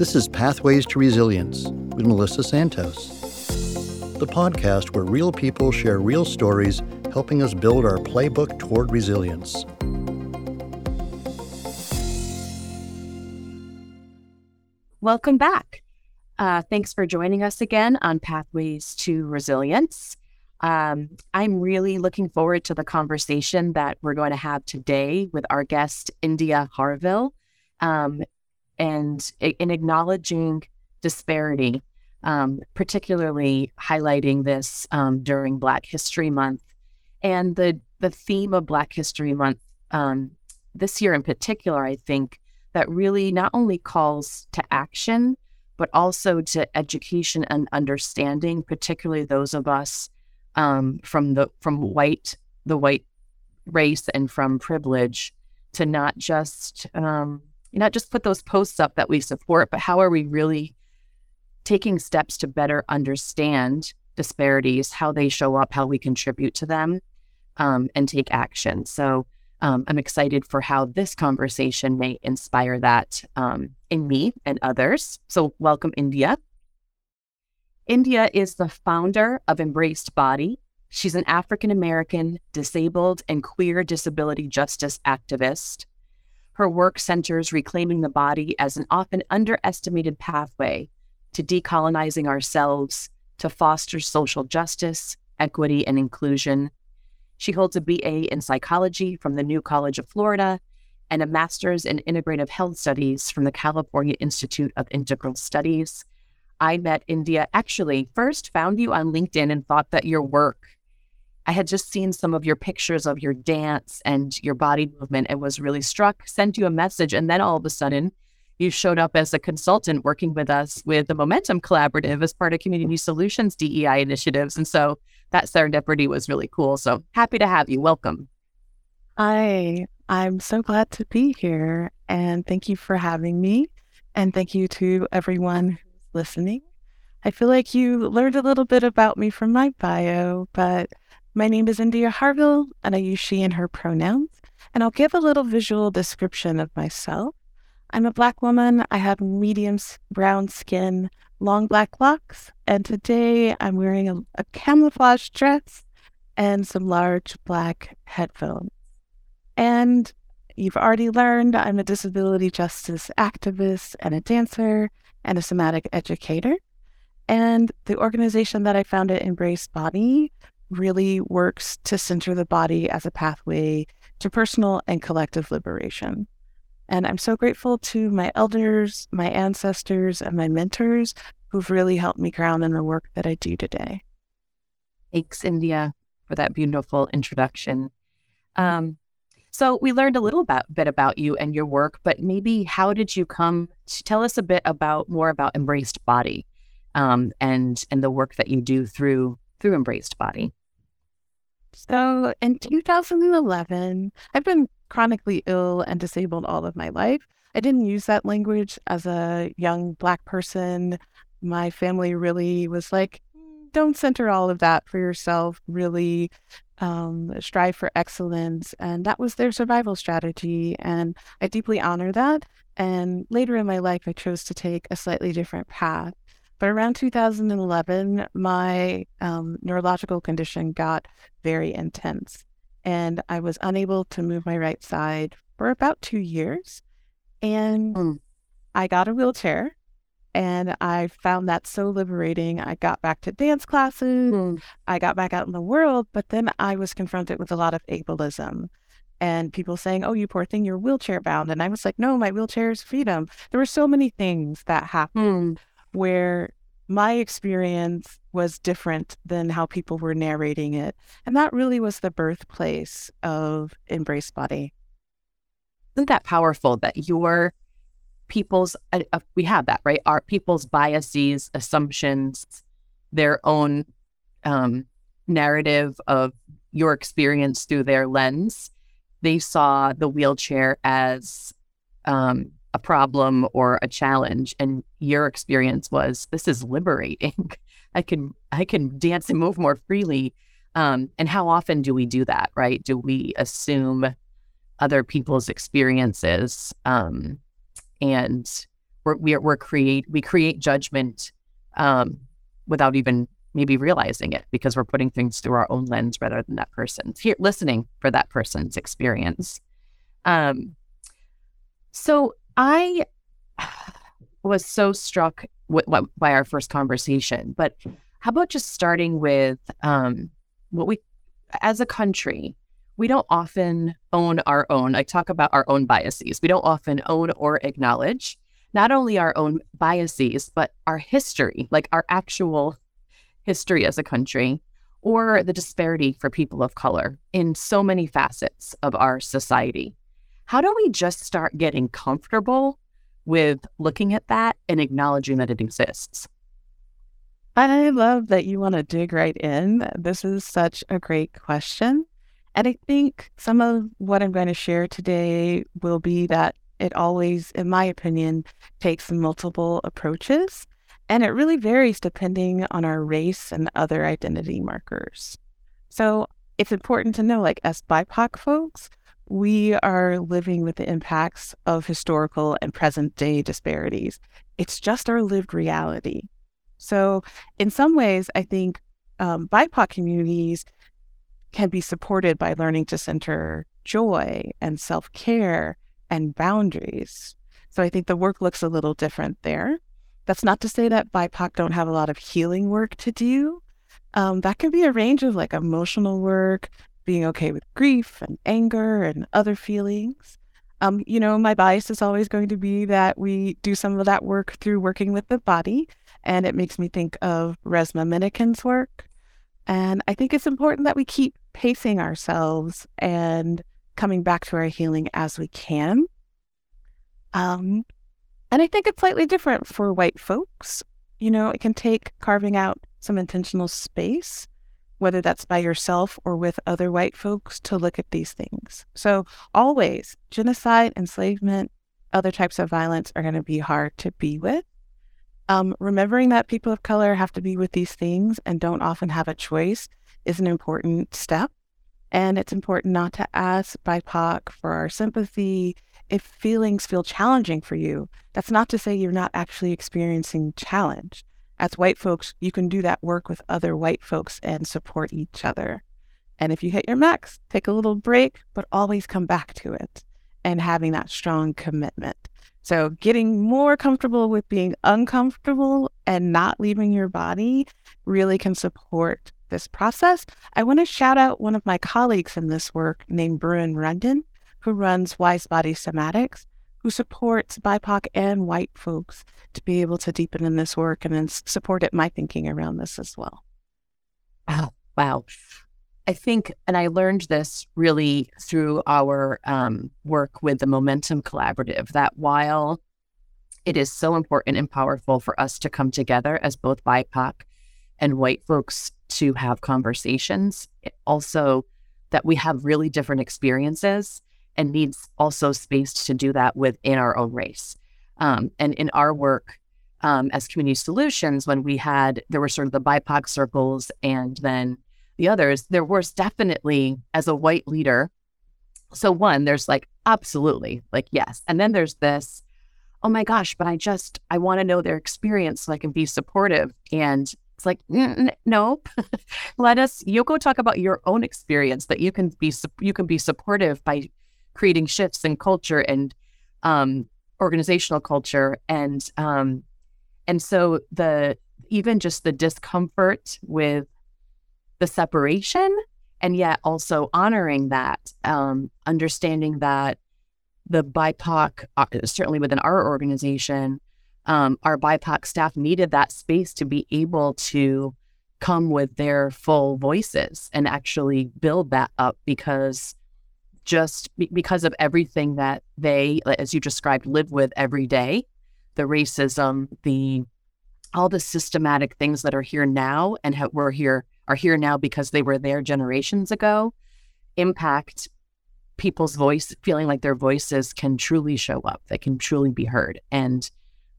This is Pathways to Resilience with Melissa Santos, the podcast where real people share real stories, helping us build our playbook toward resilience. Welcome back. Uh, thanks for joining us again on Pathways to Resilience. Um, I'm really looking forward to the conversation that we're going to have today with our guest, India Harville. Um, and in acknowledging disparity, um, particularly highlighting this um, during Black History Month. And the, the theme of Black History Month um, this year in particular, I think, that really not only calls to action, but also to education and understanding, particularly those of us um, from the from white the white race and from privilege, to not just um, not just put those posts up that we support, but how are we really taking steps to better understand disparities, how they show up, how we contribute to them, um, and take action. So um, I'm excited for how this conversation may inspire that um, in me and others. So, welcome, India. India is the founder of Embraced Body. She's an African American, disabled, and queer disability justice activist. Her work centers reclaiming the body as an often underestimated pathway to decolonizing ourselves to foster social justice, equity, and inclusion. She holds a BA in psychology from the New College of Florida and a master's in integrative health studies from the California Institute of Integral Studies. I met India actually first found you on LinkedIn and thought that your work I had just seen some of your pictures of your dance and your body movement and was really struck, sent you a message. And then all of a sudden, you showed up as a consultant working with us with the Momentum Collaborative as part of Community Solutions DEI initiatives. And so that serendipity was really cool. So happy to have you. Welcome. Hi, I'm so glad to be here. And thank you for having me. And thank you to everyone who's listening. I feel like you learned a little bit about me from my bio, but my name is India Harville, and I use she and her pronouns. And I'll give a little visual description of myself. I'm a Black woman. I have medium brown skin, long black locks, and today I'm wearing a, a camouflage dress and some large black headphones. And you've already learned I'm a disability justice activist and a dancer and a somatic educator. And the organization that I founded, Embraced Body, really works to center the body as a pathway to personal and collective liberation. And I'm so grateful to my elders, my ancestors, and my mentors who've really helped me ground in the work that I do today. Thanks, India, for that beautiful introduction. Um, so we learned a little about, bit about you and your work, but maybe how did you come to tell us a bit about more about Embraced Body um, and and the work that you do through through Embraced Body? So in 2011, I've been chronically ill and disabled all of my life. I didn't use that language as a young Black person. My family really was like, don't center all of that for yourself, really um, strive for excellence. And that was their survival strategy. And I deeply honor that. And later in my life, I chose to take a slightly different path. But around 2011, my um, neurological condition got very intense, and I was unable to move my right side for about two years. And mm. I got a wheelchair, and I found that so liberating. I got back to dance classes, mm. I got back out in the world, but then I was confronted with a lot of ableism and people saying, Oh, you poor thing, you're wheelchair bound. And I was like, No, my wheelchair is freedom. There were so many things that happened. Mm where my experience was different than how people were narrating it. And that really was the birthplace of Embraced Body. Isn't that powerful that your people's, uh, uh, we have that, right? Our people's biases, assumptions, their own um, narrative of your experience through their lens. They saw the wheelchair as um, a problem or a challenge and your experience was this is liberating. I can i can dance and move more freely. Um, and how often do we do that right? Do we assume other people's experiences um, and we're we're, we're create we create judgment um, without even maybe realizing it because we're putting things through our own lens rather than that person's here listening for that person's experience. Um, so I was so struck with, by our first conversation, but how about just starting with um, what we, as a country, we don't often own our own. I talk about our own biases. We don't often own or acknowledge not only our own biases, but our history, like our actual history as a country, or the disparity for people of color in so many facets of our society. How do we just start getting comfortable with looking at that and acknowledging that it exists? I love that you want to dig right in. This is such a great question. And I think some of what I'm going to share today will be that it always, in my opinion, takes multiple approaches. And it really varies depending on our race and other identity markers. So it's important to know, like, as BIPOC folks, we are living with the impacts of historical and present day disparities. It's just our lived reality. So, in some ways, I think um, BIPOC communities can be supported by learning to center joy and self care and boundaries. So, I think the work looks a little different there. That's not to say that BIPOC don't have a lot of healing work to do. Um, that can be a range of like emotional work, being okay with grief and anger and other feelings. Um, you know, my bias is always going to be that we do some of that work through working with the body. And it makes me think of Resmaa Menakem's work. And I think it's important that we keep pacing ourselves and coming back to our healing as we can. Um, and I think it's slightly different for white folks. You know, it can take carving out some intentional space, whether that's by yourself or with other white folks, to look at these things. So, always, genocide, enslavement, other types of violence are going to be hard to be with. Um, remembering that people of color have to be with these things and don't often have a choice is an important step. And it's important not to ask BIPOC for our sympathy if feelings feel challenging for you. That's not to say you're not actually experiencing challenge. As white folks, you can do that work with other white folks and support each other. And if you hit your max, take a little break, but always come back to it and having that strong commitment. So, getting more comfortable with being uncomfortable and not leaving your body really can support this process. I want to shout out one of my colleagues in this work named Bruin Rundin, who runs Wise Body Somatics, who supports BIPOC and white folks to be able to deepen in this work and then supported my thinking around this as well. Wow. Wow. I think, and I learned this really through our um, work with the Momentum Collaborative, that while it is so important and powerful for us to come together as both BIPOC and white folks to have conversations, also that we have really different experiences and needs also space to do that within our own race. Um, and in our work um, as community solutions, when we had, there were sort of the BIPOC circles and then the others, there was definitely, as a white leader, so one, there's like, absolutely, like, yes. And then there's this, oh my gosh, but I just, I want to know their experience so I can be supportive. And it's like, nope. Let us, you go talk about your own experience that you can be, you can be supportive by creating shifts in culture and um, organizational culture. And, um, and so the, even just the discomfort with the separation and yet also honoring that, um, understanding that the BIPOC, uh, certainly within our organization, um, our BIPOC staff needed that space to be able to come with their full voices and actually build that up because just be- because of everything that they, as you described, live with every day the racism, the all the systematic things that are here now and ha- were here are here now because they were there generations ago impact people's voice feeling like their voices can truly show up that can truly be heard. And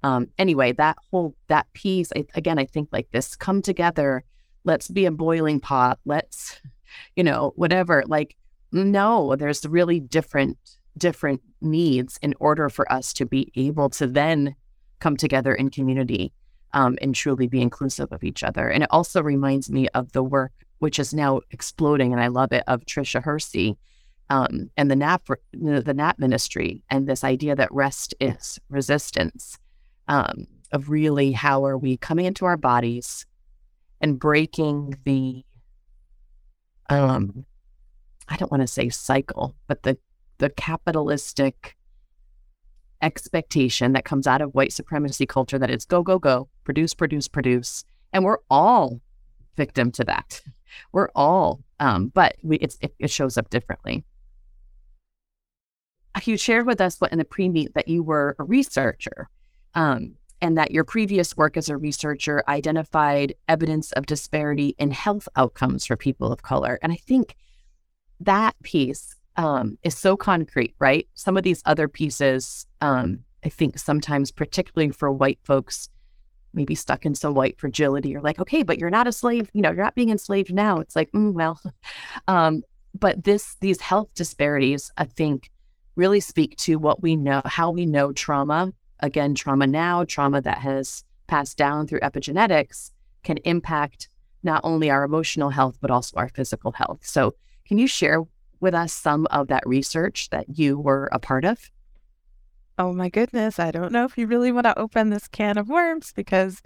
um, anyway that whole that piece I, again i think like this come together let's be a boiling pot let's you know whatever like no there's really different different needs in order for us to be able to then come together in community um, and truly be inclusive of each other. And it also reminds me of the work, which is now exploding, and I love it, of Tricia Hersey um, and the NAP, the NAP ministry, and this idea that rest is resistance um, of really how are we coming into our bodies and breaking the, um, I don't want to say cycle, but the the capitalistic expectation that comes out of white supremacy culture that it's go, go, go, produce, produce, produce. And we're all victim to that. We're all, um, but we, it, it shows up differently. You shared with us what in the pre meet that you were a researcher um, and that your previous work as a researcher identified evidence of disparity in health outcomes for people of color. And I think that piece um, is so concrete, right? Some of these other pieces, um, I think sometimes, particularly for white folks, maybe stuck in some white fragility, you're like, okay, but you're not a slave, you know, you're not being enslaved now. It's like, mm, well, um, but this, these health disparities, I think, really speak to what we know, how we know trauma. Again, trauma now, trauma that has passed down through epigenetics can impact not only our emotional health, but also our physical health. So, can you share with us some of that research that you were a part of? Oh my goodness. I don't know if you really want to open this can of worms because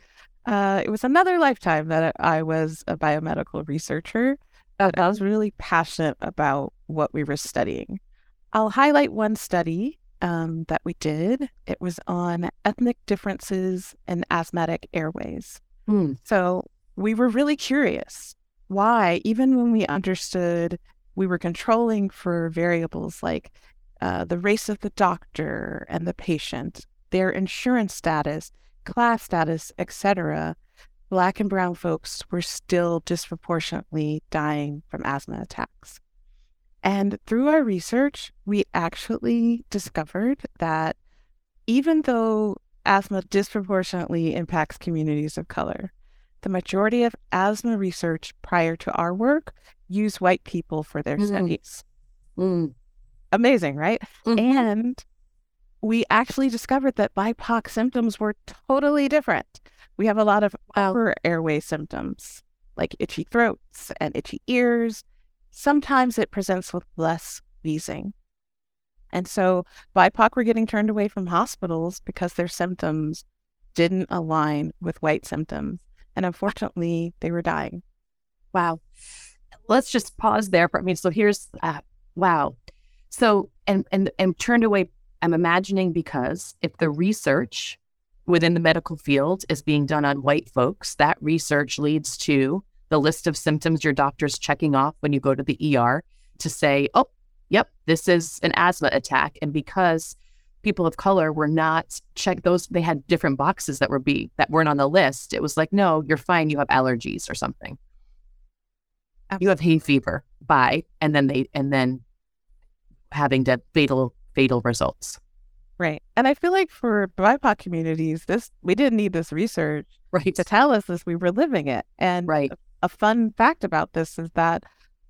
uh, it was another lifetime that I was a biomedical researcher. I was really passionate about what we were studying. I'll highlight one study um, that we did. It was on ethnic differences in asthmatic airways. Hmm. So we were really curious why, even when we understood we were controlling for variables like uh, the race of the doctor and the patient, their insurance status, class status, etc., Black and brown folks were still disproportionately dying from asthma attacks. And through our research, we actually discovered that even though asthma disproportionately impacts communities of color, the majority of asthma research prior to our work use white people for their mm-hmm. studies. Mm. Amazing, right? Mm-hmm. And we actually discovered that BIPOC symptoms were totally different. We have a lot of upper airway symptoms like itchy throats and itchy ears. Sometimes it presents with less wheezing. And so BIPOC were getting turned away from hospitals because their symptoms didn't align with white symptoms. And unfortunately, they were dying. Wow let's just pause there for I mean, so here's uh, wow. So and and and turned away. I'm imagining because if the research within the medical field is being done on white folks, that research leads to the list of symptoms your doctor's checking off when you go to the ER to say, oh, yep, this is an asthma attack. And because people of color were not checked those they had different boxes that were be that weren't on the list it was like no you're fine you have allergies or something. You have hay fever by and then they and then having the fatal fatal results. Right. And i feel like for bipoc communities this we didn't need this research right. to tell us this we were living it. And right. a, a fun fact about this is that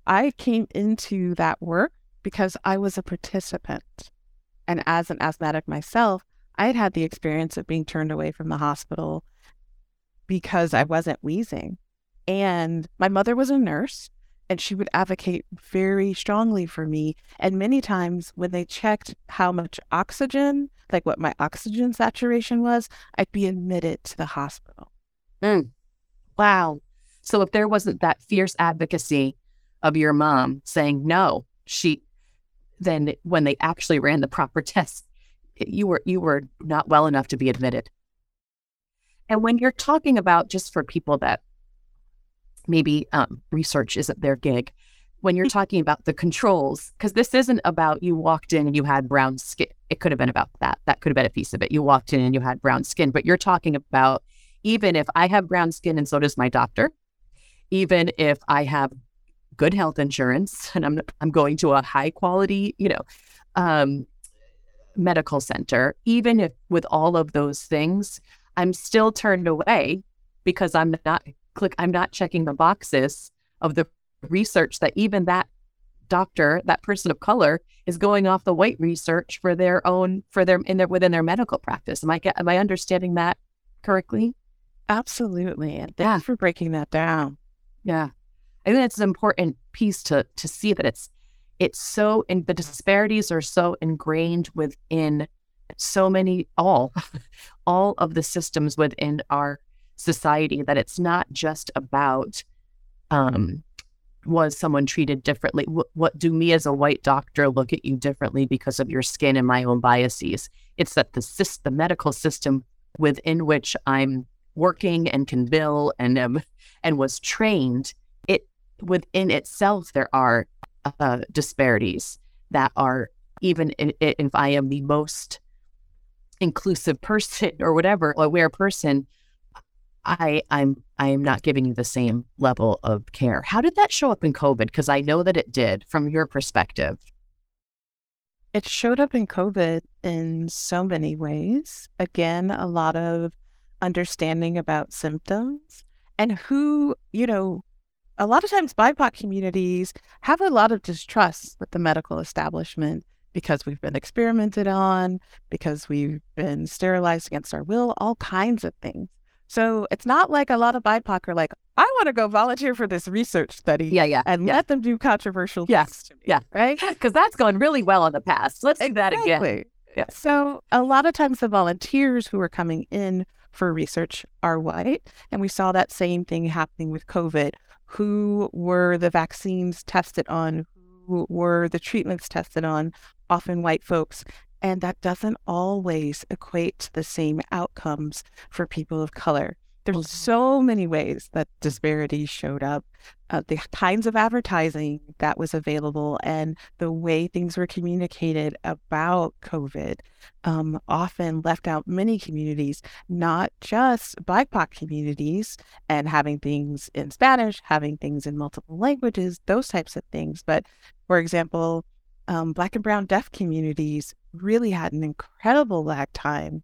i came into that work because i was a participant. And as an asthmatic myself i had had the experience of being turned away from the hospital because i wasn't wheezing and my mother was a nurse and she would advocate very strongly for me. And many times when they checked how much oxygen, like what my oxygen saturation was, I'd be admitted to the hospital. Mm. Wow. So if there wasn't that fierce advocacy of your mom saying no, she then when they actually ran the proper tests, you were you were not well enough to be admitted. And when you're talking about just for people that maybe um, research isn't their gig. When you're mm. talking about the controls, because this isn't about you walked in and you had brown skin. It could have been about that. That could have been a piece of it. You walked in and you had brown skin, but you're talking about even if I have brown skin and so does my doctor, even if I have good health insurance and I'm I'm going to a high quality, you know, um, medical center, even if with all of those things, I'm still turned away because I'm not click, I'm not checking the boxes of the research that even that doctor, that person of color, is going off the white research for their own for their in their within their medical practice. Am I am I understanding that correctly? Absolutely. And thanks yeah. for breaking that down. Yeah. I think that's an important piece to to see that it's it's so and the disparities are so ingrained within so many all all of the systems within our society that it's not just about um was someone treated differently? What, what do me as a white doctor look at you differently because of your skin and my own biases? It's that the the medical system within which i'm working and can bill and um, and was trained it within itself there are uh, disparities that are even if, if I am the most inclusive person or whatever aware person i i'm i am not giving you the same level of care. How did that show up in covid? Because i know that it did from your perspective. It showed up in covid in so many ways. Again a lot of understanding about symptoms and who you know a lot of times BIPOC communities have a lot of distrust with the medical establishment because we've been experimented on, because we've been sterilized against our will, all kinds of things. So it's not like a lot of BIPOC are like, I want to go volunteer for this research study. Yeah, yeah. And yeah. let them do controversial yeah, things to me. Yeah. Right? Because that's gone really well in the past. Let's do that again. Yeah. So a lot of times the volunteers who are coming in for research are white. And we saw that same thing happening with COVID, who were the vaccines tested on, who were the treatments tested on, often white folks. And that doesn't always equate to the same outcomes for people of color. There's mm-hmm. so many ways that disparities showed up. Uh, the kinds of advertising that was available and the way things were communicated about COVID um, often left out many communities, not just BIPOC communities, and having things in Spanish, having things in multiple languages, those types of things. But for example, um, Black and Brown deaf communities really had an incredible lag time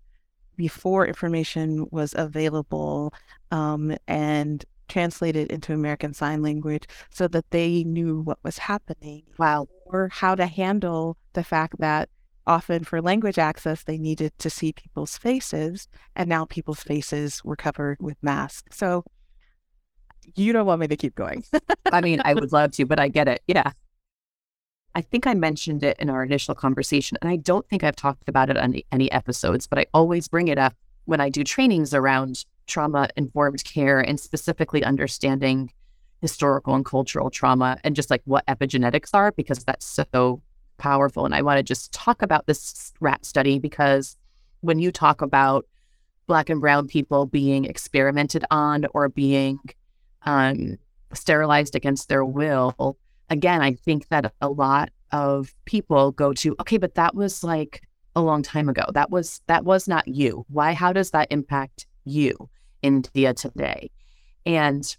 before information was available um, and translated into American Sign Language so that they knew what was happening. Wow. Or how to handle the fact that often for language access, they needed to see people's faces, and now people's faces were covered with masks. So you don't want me to keep going. I mean, I would love to, but I get it. Yeah. I think I mentioned it in our initial conversation, and I don't think I've talked about it on any episodes, but I always bring it up when I do trainings around trauma informed care and specifically understanding historical and cultural trauma and just like what epigenetics are, because that's so powerful. And I want to just talk about this rat study because when you talk about Black and Brown people being experimented on or being um, sterilized against their will, again, I think that a lot of people go to, okay, but that was like a long time ago. That was that was not you. Why? How does that impact you, in India today? And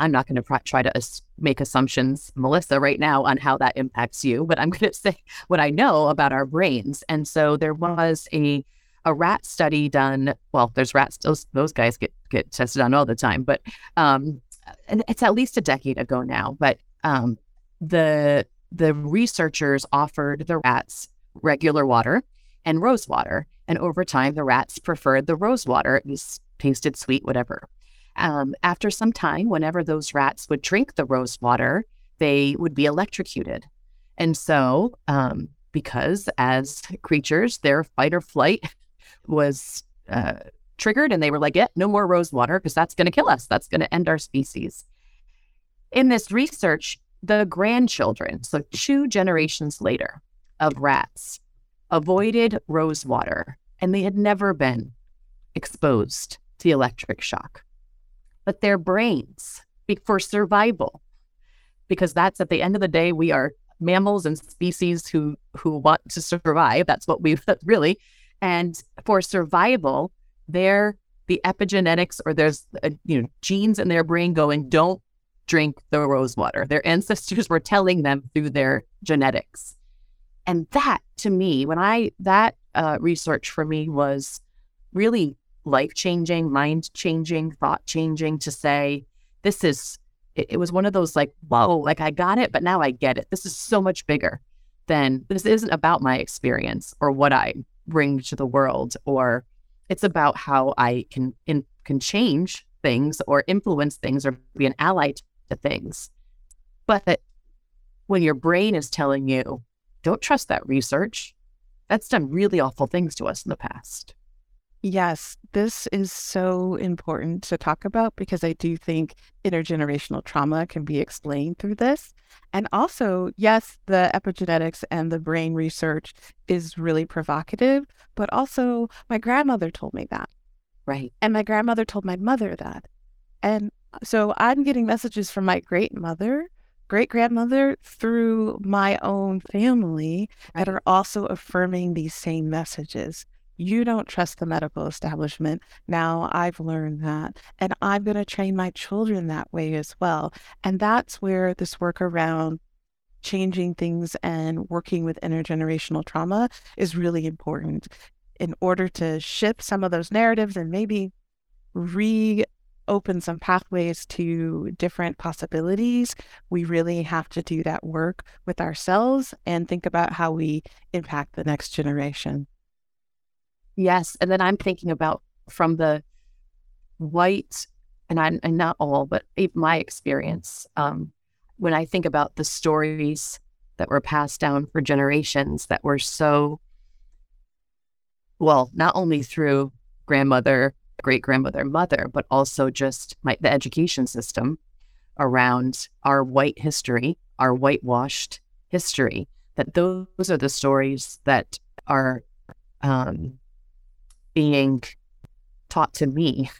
I'm not going to pr- try to as- make assumptions, Melissa, right now on how that impacts you, but I'm going to say what I know about our brains. And so there was a a rat study done. Well, there's rats; those those guys get get tested on all the time, but um, it's at least a decade ago now. But um, the the researchers offered the rats regular water and rose water, and over time, the rats preferred the rose water. It was tasted sweet, whatever. Um, after some time, whenever those rats would drink the rose water, they would be electrocuted. And so, um, because as creatures, their fight or flight was uh, triggered, and they were like, "Yeah, no more rose water because that's going to kill us. That's going to end our species." In this research, the grandchildren, so two generations later of rats, avoided rose water and they had never been exposed to the electric shock. But their brains, for survival, because that's at the end of the day, we are mammals and species who who want to survive. That's what we really. And for survival, their the epigenetics or there's uh, you know genes in their brain going don't drink the rose water. Their ancestors were telling them through their genetics. And that to me, when I, that uh, research for me was really life changing, mind changing, thought changing to say, this is, it, it was one of those like, whoa, like I got it, but now I get it. This is so much bigger than this isn't about my experience or what I bring to the world, or it's about how I can in, can change things or influence things or be an ally to things. But when your brain is telling you, don't trust that research, that's done really awful things to us in the past. Yes, this is so important to talk about because I do think intergenerational trauma can be explained through this. And also, yes, the epigenetics and the brain research is really provocative, but also my grandmother told me that. Right. And my grandmother told my mother that. And so I'm getting messages from my great mother, great grandmother through my own family that are also affirming these same messages you don't trust the medical establishment. Now I've learned that. And I'm going to train my children that way as well. And that's where this work around changing things and working with intergenerational trauma is really important in order to shift some of those narratives and maybe reopen some pathways to different possibilities. We really have to do that work with ourselves and think about how we impact the next generation. Yes. And then I'm thinking about from the white, and I'm and not all, but my experience, um, when I think about the stories that were passed down for generations that were so, well, not only through grandmother, great grandmother, mother, but also just my, the education system around our white history, our whitewashed history, that those are the stories that are um, being taught to me.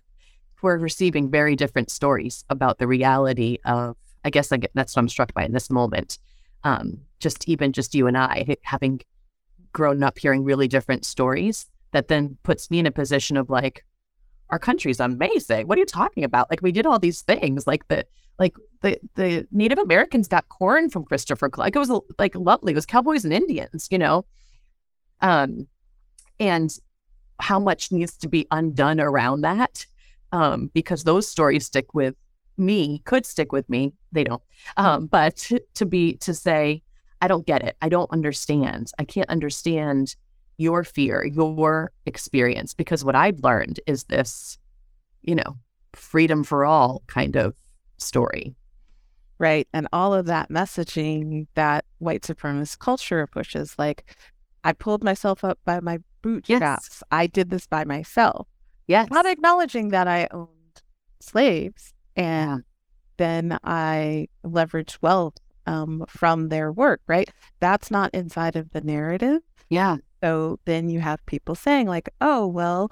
We're receiving very different stories about the reality of i guess I get, that's what i'm struck by in this moment. Um, just even just you and i having grown up hearing really different stories that then puts me in a position of like our country's amazing. What are you talking about? Like we did all these things like the like the the native americans got corn from christopher like it was like lovely. It was cowboys and indians you know? Um and how much needs to be undone around that um, because those stories stick with me could stick with me. They don't. Um, but to, to be to say i don't get it. I don't understand. I can't understand your fear your experience because what i've learned is this you know freedom for all kind of story right and all of that messaging that white supremacist culture pushes like i pulled myself up by my bootstraps. Yes. I did this by myself. Yes. Not acknowledging that I owned slaves and yeah. then I leveraged wealth um, from their work, right? That's not inside of the narrative. Yeah. So then you have people saying, like, oh, well,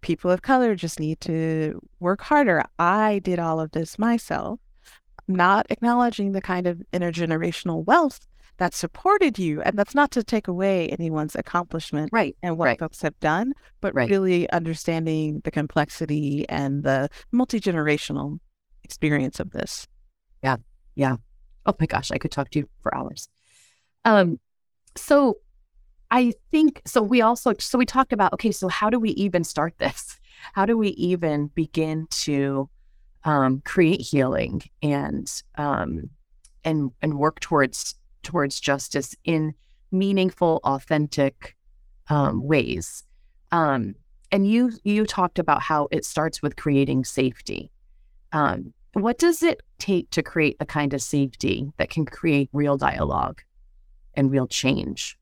people of color just need to work harder. I did all of this myself, not acknowledging the kind of intergenerational wealth that supported you. And that's not to take away anyone's accomplishment right. and what right. folks have done, but right. really understanding the complexity and the multi generational experience of this. Yeah. Yeah. Oh my gosh, I could talk to you for hours. Um, so I think so. We also so we talked about okay. So how do we even start this? How do we even begin to um, create healing and um, and and work towards towards justice in meaningful, authentic um, ways. Um, and you you talked about how it starts with creating safety. Um, what does it take to create the kind of safety that can create real dialogue and real change?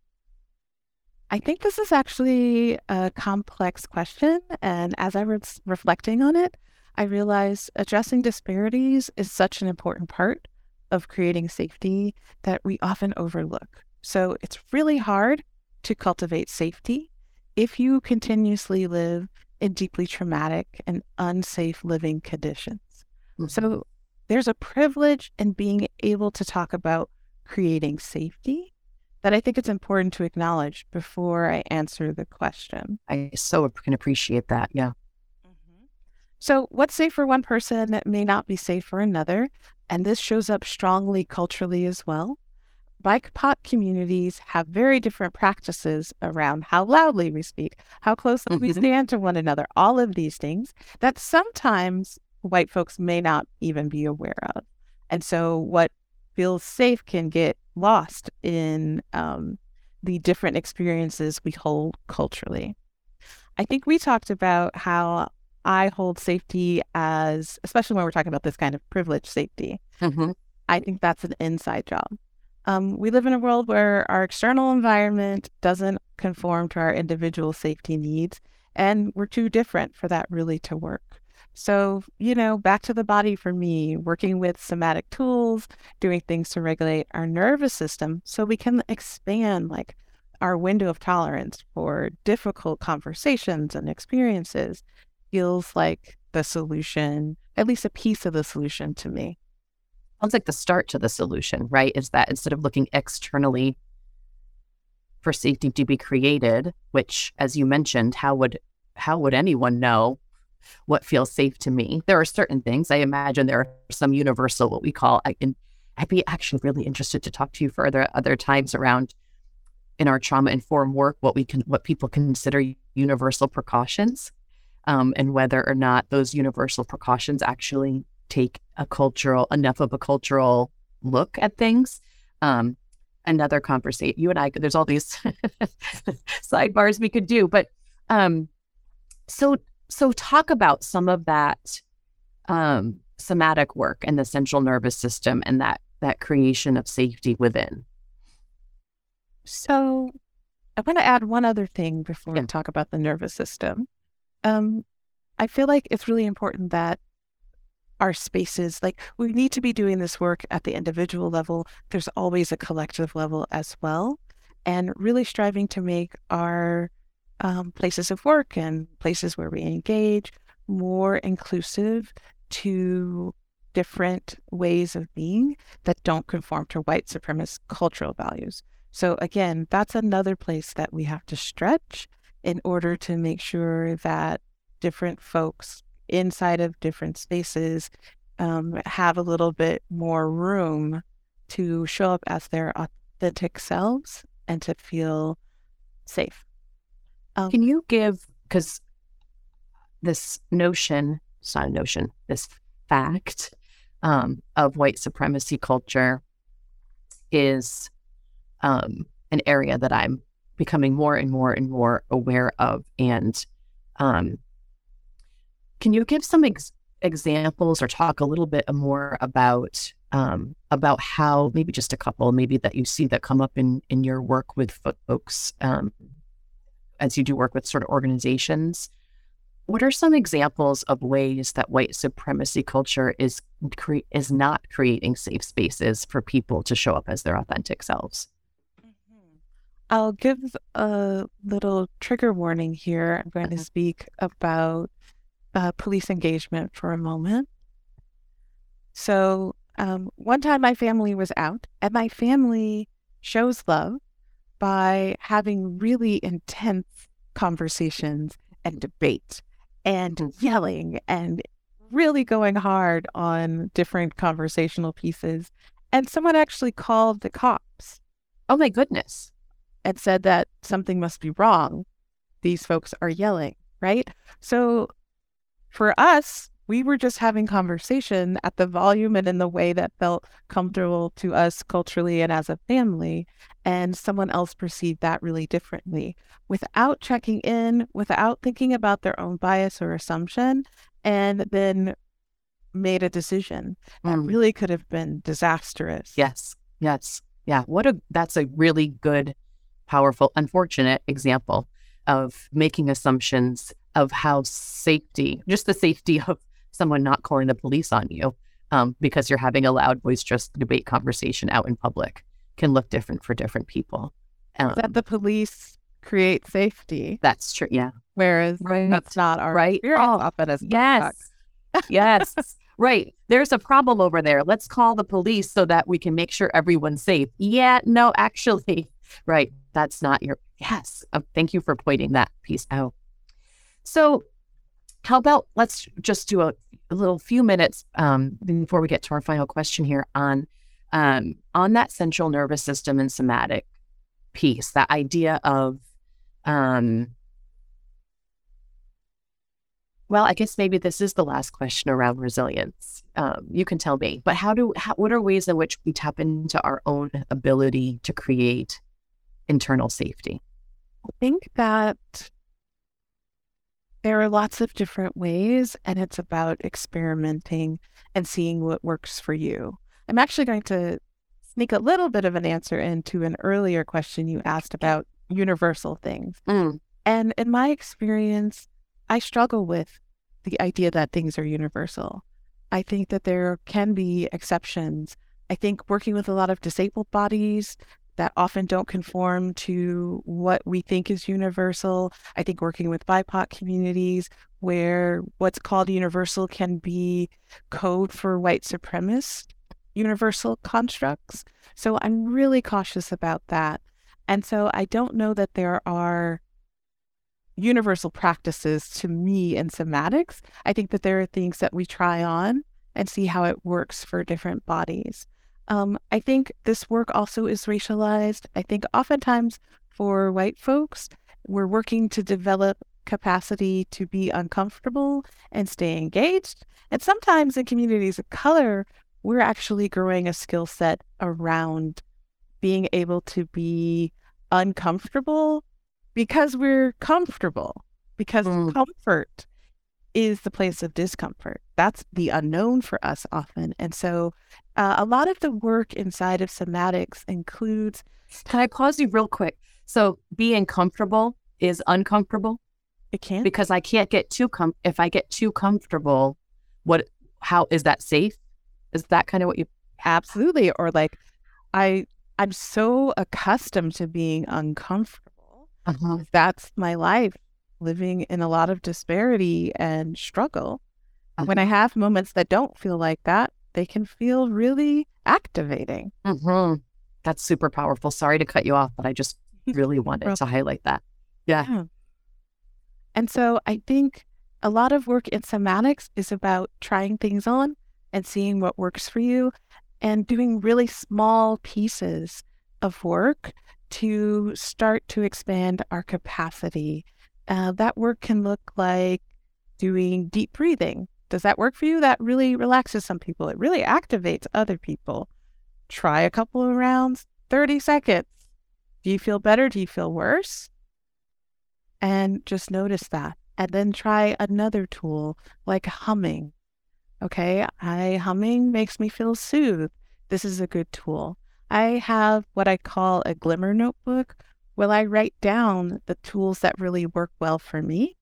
I think this is actually a complex question. And as I was reflecting on it, I realized addressing disparities is such an important part of creating safety that we often overlook. So it's really hard to cultivate safety if you continuously live in deeply traumatic and unsafe living conditions. Mm-hmm. So there's a privilege in being able to talk about creating safety that I think it's important to acknowledge before I answer the question. I so can appreciate that. Yeah. Mm-hmm. So, what's safe for one person may not be safe for another and this shows up strongly culturally as well. BIPOC communities have very different practices around how loudly we speak, how closely mm-hmm. we stand to one another, all of these things that sometimes white folks may not even be aware of. And so, what feels safe can get lost in um, the different experiences we hold culturally. I think we talked about how I hold safety as, especially when we're talking about this kind of privileged safety. Mm-hmm. I think that's an inside job. Um, we live in a world where our external environment doesn't conform to our individual safety needs, and we're too different for that really to work. So, you know, back to the body for me, working with somatic tools, doing things to regulate our nervous system so we can expand like our window of tolerance for difficult conversations and experiences feels like the solution, at least a piece of the solution to me. Sounds like the start to the solution, right? Is that instead of looking externally for safety to be created, which as you mentioned, how would how would anyone know what feels safe to me? There are certain things. I imagine there are some universal what we call I can I'd be actually really interested to talk to you further other times around in our trauma informed work what we can what people consider universal precautions um, and whether or not those universal precautions actually take a cultural enough of a cultural look at things um, another conversation you and i there's all these sidebars we could do but um, so so talk about some of that um, somatic work and the central nervous system and that that creation of safety within so I want to add one other thing before yeah. we talk about the nervous system. Um, I feel like it's really important that our spaces, like we need to be doing this work at the individual level. There's always a collective level as well. And really striving to make our um, places of work and places where we engage more inclusive to different ways of being that don't conform to white supremacist cultural values. So, again, that's another place that we have to stretch in order to make sure that different folks inside of different spaces um, have a little bit more room to show up as their authentic selves and to feel safe. Um, Can you give, because this notion, it's not a notion, this fact um, of white supremacy culture is um, an area that I'm becoming more and more and more aware of. And um, can you give some ex- examples or talk a little bit more about um, about how maybe just a couple, maybe that you see that come up in in your work with folks um, as you do work with sort of organizations? What are some examples of ways that white supremacy culture is cre- is not creating safe spaces for people to show up as their authentic selves? I'll give a little trigger warning here. I'm going to mm-hmm. speak about uh, police engagement for a moment. So, um, one time my family was out, and my family shows love by having really intense conversations and debate and mm. yelling and really going hard on different conversational pieces. And someone actually called the cops. Oh my goodness and said that something must be wrong. These folks are yelling, right? So for us, we were just having conversation at the volume and in the way that felt comfortable to us culturally and as a family. And someone else perceived that really differently without checking in, without thinking about their own bias or assumption, and then made a decision that mm. really could have been disastrous. Yes. Yes. Yeah. What a, that's a really good powerful, unfortunate example of making assumptions of how safety, just the safety of someone not calling the police on you um, because you're having a loud, voice boisterous debate conversation out in public can look different for different people. Um, that the police create safety. That's true. Yeah. Whereas right. that's not our right. Oh, often as yes, yes, right. There's a problem over there. Let's call the police so that we can make sure everyone's safe. Yeah. No, actually, right that's not your yes uh, thank you for pointing that piece out so how about let's just do a, a little few minutes um, before we get to our final question here on um, on that central nervous system and somatic piece that idea of um, well, I guess maybe this is the last question around resilience. Um, you can tell me, but how do how, what are ways in which we tap into our own ability to create internal safety? I think that there are lots of different ways, and it's about experimenting and seeing what works for you. I'm actually going to sneak a little bit of an answer into an earlier question you asked about universal things. Mm. And in my experience, I struggle with the idea that things are universal. I think that there can be exceptions. I think working with a lot of disabled bodies that often don't conform to what we think is universal. I think working with BIPOC communities where what's called universal can be code for white supremacist universal constructs. So I'm really cautious about that. And so I don't know that there are universal practices to me in somatics. I think that there are things that we try on and see how it works for different bodies. Um, I think this work also is racialized. I think oftentimes for white folks, we're working to develop capacity to be uncomfortable and stay engaged. And sometimes in communities of color, we're actually growing a skill set around being able to be uncomfortable because we're comfortable, because mm. comfort is the place of discomfort. That's the unknown for us often. And so uh, a lot of the work inside of somatics includes. Can I pause you real quick? So being comfortable is uncomfortable. It can't because I can't get too com. If I get too comfortable, what? How is that safe? Is that kind of what you? Absolutely. Or like, I I'm so accustomed to being uncomfortable. Uh-huh. That's my life, living in a lot of disparity and struggle. Uh-huh. When I uh-huh. have moments that don't feel like that, they can feel really activating. Mm-hmm. That's super powerful. Sorry to cut you off, but I just really wanted to highlight that. Yeah. yeah. And so I think a lot of work in somatics is about trying things on and seeing what works for you and doing really small pieces of work to start to expand our capacity. Uh, that work can look like doing deep breathing. Does that work for you? That really relaxes some people. It really activates other people. Try a couple of rounds, 30 seconds. Do you feel better? Do you feel worse? And just notice that. And then try another tool like humming Okay, I humming makes me feel soothed. This is a good tool. I have what I call a glimmer notebook where I write down the tools that really work well for me.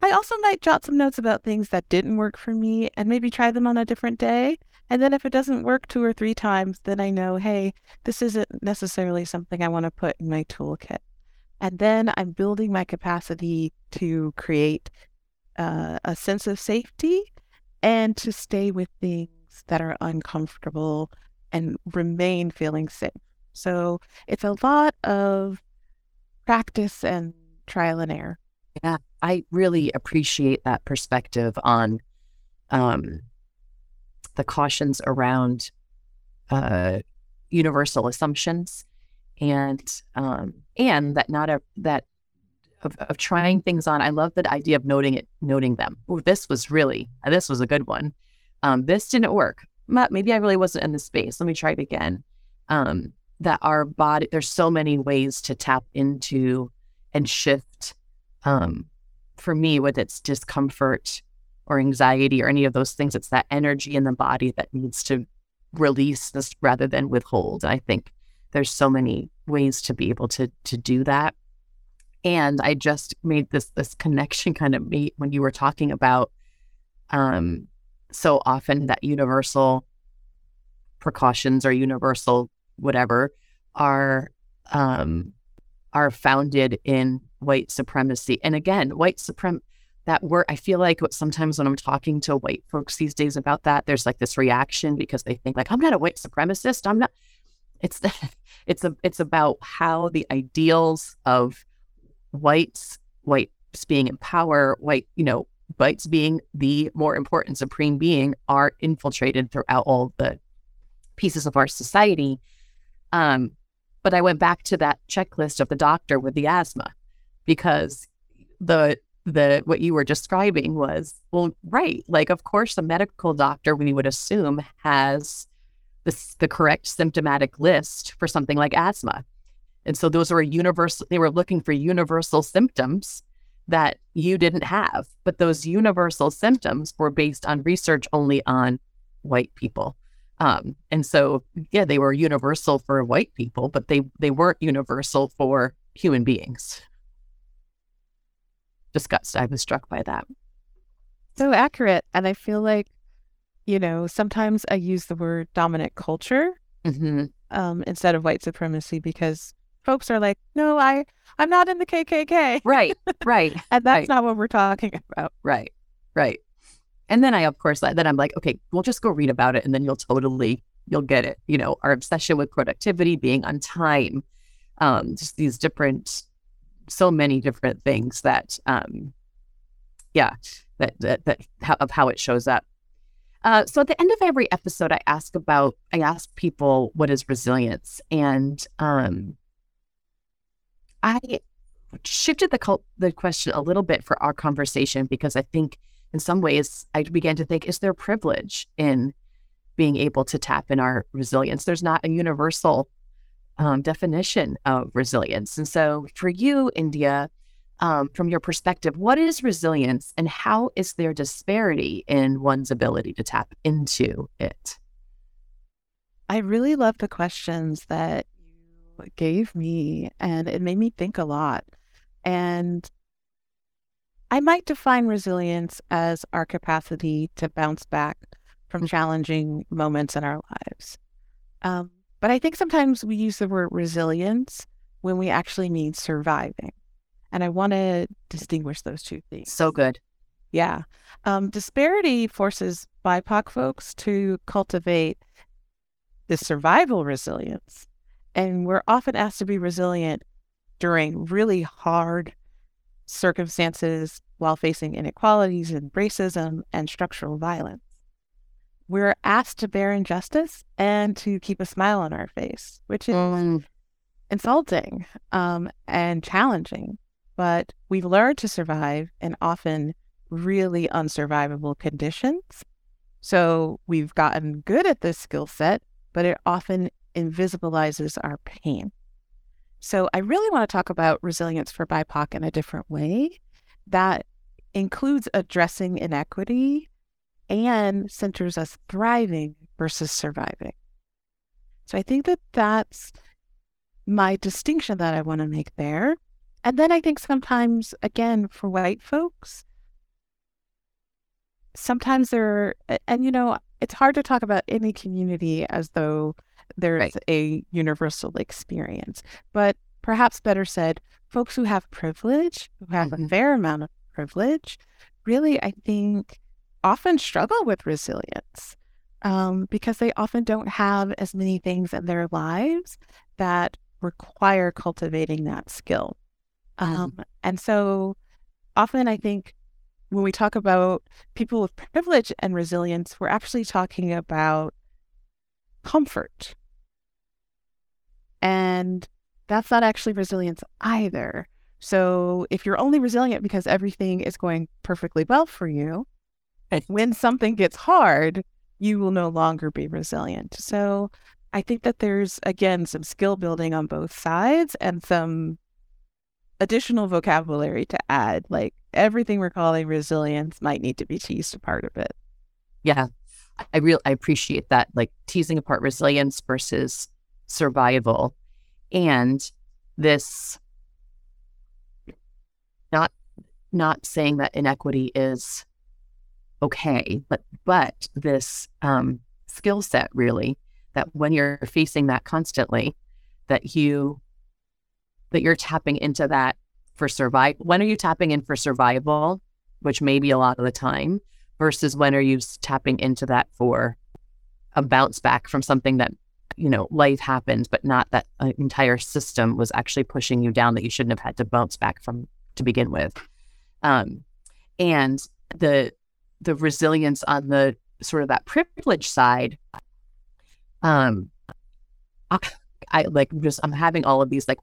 I also might jot some notes about things that didn't work for me and maybe try them on a different day. And then if it doesn't work two or three times, then I know, hey, this isn't necessarily something I want to put in my toolkit. And then I'm building my capacity to create uh, a sense of safety and to stay with things that are uncomfortable and remain feeling safe. So it's a lot of practice and trial and error. Yeah, I really appreciate that perspective on um, the cautions around uh, universal assumptions and um, and that not a that of, of trying things on. I love the idea of noting it, noting them. Oh, this was really, this was a good one. Um, this didn't work. Maybe I really wasn't in the space. Let me try it again. Um, that our body, there's so many ways to tap into and shift. Um, for me, with its discomfort or anxiety or any of those things, it's that energy in the body that needs to release this rather than withhold. I think there's so many ways to be able to to do that. And I just made this this connection kind of meet when you were talking about um so often that universal precautions or universal whatever are um are founded in white supremacy. And again, white suprem that word I feel like sometimes when I'm talking to white folks these days about that, there's like this reaction because they think like I'm not a white supremacist. I'm not it's it's a it's about how the ideals of whites, whites being in power, white, you know, whites being the more important supreme being are infiltrated throughout all the pieces of our society. Um, but I went back to that checklist of the doctor with the asthma because the the what you were describing was well, right. Like, of course, a medical doctor we would assume has the the correct symptomatic list for something like asthma, and so those were universal. They were looking for universal symptoms that you didn't have, but those universal symptoms were based on research only on white people. Um, and so, yeah, they were universal for white people, but they they weren't universal for human beings. Disgust. I was struck by that. So accurate, and I feel like, you know, sometimes I use the word dominant culture mm-hmm. um, instead of white supremacy because folks are like, no, I I'm not in the KKK. Right, right, and that's right. not what we're talking about. Right, right. And then I, of course, then I'm like, okay, we'll just go read about it, and then you'll totally you'll get it. You know, our obsession with productivity, being on time, um, just these different, so many different things that, um, yeah, that that that how, of how it shows up. Uh, so at the end of every episode, I ask about I ask people what is resilience, and um, I shifted the cult, the question a little bit for our conversation because I think in some ways, I began to think, is there privilege in being able to tap in our resilience? There's not a universal um, definition of resilience. And so, for you, India, um, from your perspective, what is resilience and how is there disparity in one's ability to tap into it? I really love the questions that you gave me, and it made me think a lot. And I might define resilience as our capacity to bounce back from mm. challenging moments in our lives. Um, but I think sometimes we use the word resilience when we actually mean surviving. And I want to distinguish those two things. So good. Yeah. Um, disparity forces BIPOC folks to cultivate this survival resilience. And we're often asked to be resilient during really hard circumstances while facing inequalities and racism and structural violence. We're asked to bear injustice and to keep a smile on our face, which is mm. insulting um, and challenging. But we've learned to survive in often really unsurvivable conditions. So we've gotten good at this skill set, but it often invisibilizes our pain. So I really want to talk about resilience for BIPOC in a different way that includes addressing inequity and centers us thriving versus surviving. So I think that that's my distinction that I want to make there. And then I think sometimes, again, for white folks, sometimes there, and you know, it's hard to talk about any community as though there's right. a universal experience. But perhaps better said, folks who have privilege, who have mm-hmm. a fair amount of privilege, really, I think, often struggle with resilience um, because they often don't have as many things in their lives that require cultivating that skill. Mm-hmm. Um, and so often I think when we talk about people with privilege and resilience, we're actually talking about comfort and that's not actually resilience either. So if you're only resilient because everything is going perfectly well for you, when something gets hard, you will no longer be resilient. So I think that there's, again, some skill building on both sides and some additional vocabulary to add. Like everything we're calling resilience might need to be teased apart a bit. Yeah. I real I appreciate that, like teasing apart resilience versus survival. And this not not saying that inequity is okay but but this um, skill set really that when you're facing that constantly that you that you're tapping into that for survival when are you tapping in for survival which may be a lot of the time versus when are you tapping into that for a bounce back from something that you know, life happened, but not that an entire system was actually pushing you down that you shouldn't have had to bounce back from to begin with. Um, and the the resilience on the sort of that privilege side, um, I, I like just I'm having all of these like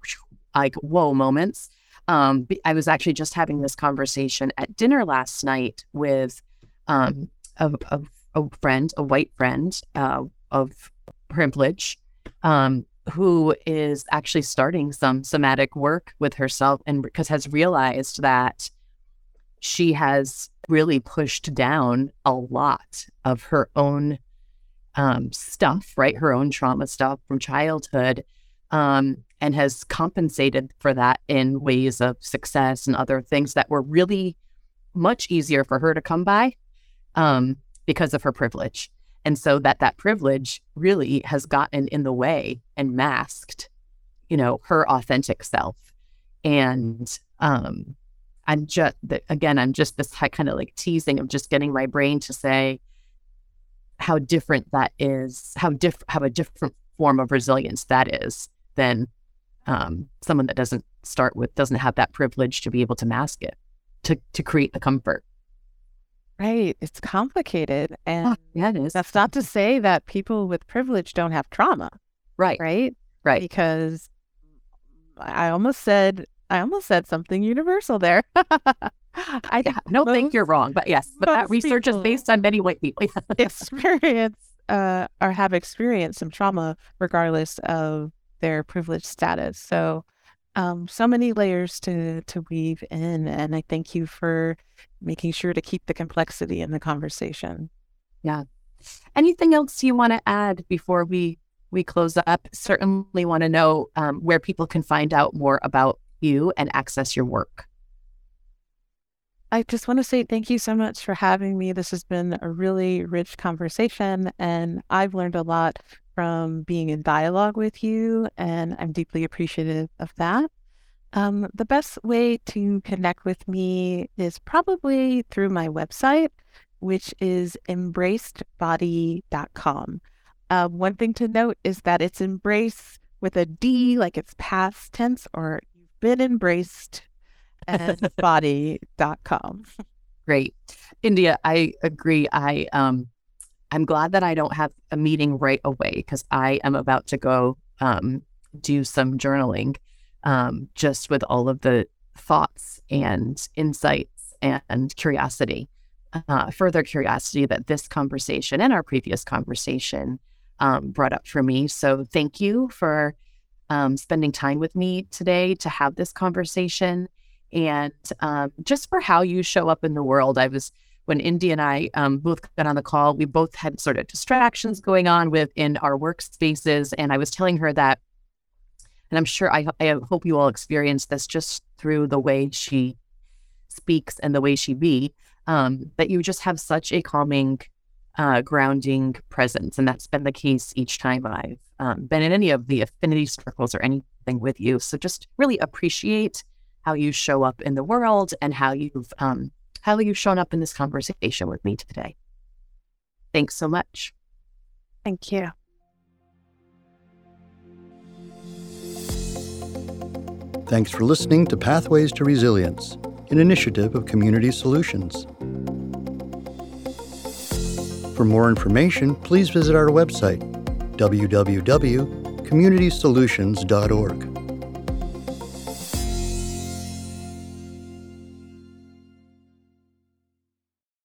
like whoa moments. Um, I was actually just having this conversation at dinner last night with um, a, a, a friend, a white friend uh, of privilege, um, who is actually starting some somatic work with herself and because has realized that she has really pushed down a lot of her own um, stuff, right? Her own trauma stuff from childhood, um, and has compensated for that in ways of success and other things that were really much easier for her to come by um, because of her privilege. And so that that privilege really has gotten in the way and masked, you know, her authentic self. And um, I'm just again, I'm just this kind of like teasing of just getting my brain to say how different that is, how diff how a different form of resilience that is than um, someone that doesn't start with doesn't have that privilege to be able to mask it, to to create the comfort. Right. It's complicated. And oh, yeah, it is. That's not to say that people with privilege don't have trauma. Right. Right. Right. Because I almost said I almost said something universal there. I yeah, don't most, think you're wrong, but yes, but that research is based on many white people. experience uh, or have experienced some trauma regardless of their privileged status. So um, so many layers to to weave in, and I thank you for making sure to keep the complexity in the conversation. Yeah. Anything else you want to add before we we close up? Certainly want to know um, where people can find out more about you and access your work. I just want to say thank you so much for having me. This has been a really rich conversation, and I've learned a lot from being in dialogue with you, and I'm deeply appreciative of that. Um, the best way to connect with me is probably through my website, which is embracedbody.com. Uh, one thing to note is that it's embrace with a D, like it's past tense, or you've been embraced, and body.com. Great. India, I agree. I um I'm glad that I don't have a meeting right away because I am about to go um, do some journaling um, just with all of the thoughts and insights and curiosity, uh, further curiosity that this conversation and our previous conversation um, brought up for me. So thank you for um, spending time with me today to have this conversation and um, just for how you show up in the world. I was when Indy and I um, both got on the call, we both had sort of distractions going on within our workspaces. And I was telling her that, and I'm sure I, I hope you all experienced this just through the way she speaks and the way she be, um, that you just have such a calming, uh, grounding presence. And that's been the case each time I've um, been in any of the affinity circles or anything with you. So just really appreciate how you show up in the world and how you've um, how you've shown up in this conversation with me today. Thanks so much. Thank you. Thanks for listening to Pathways to Resilience, an initiative of Community Solutions. For more information, please visit our website, www.communitysolutions.org.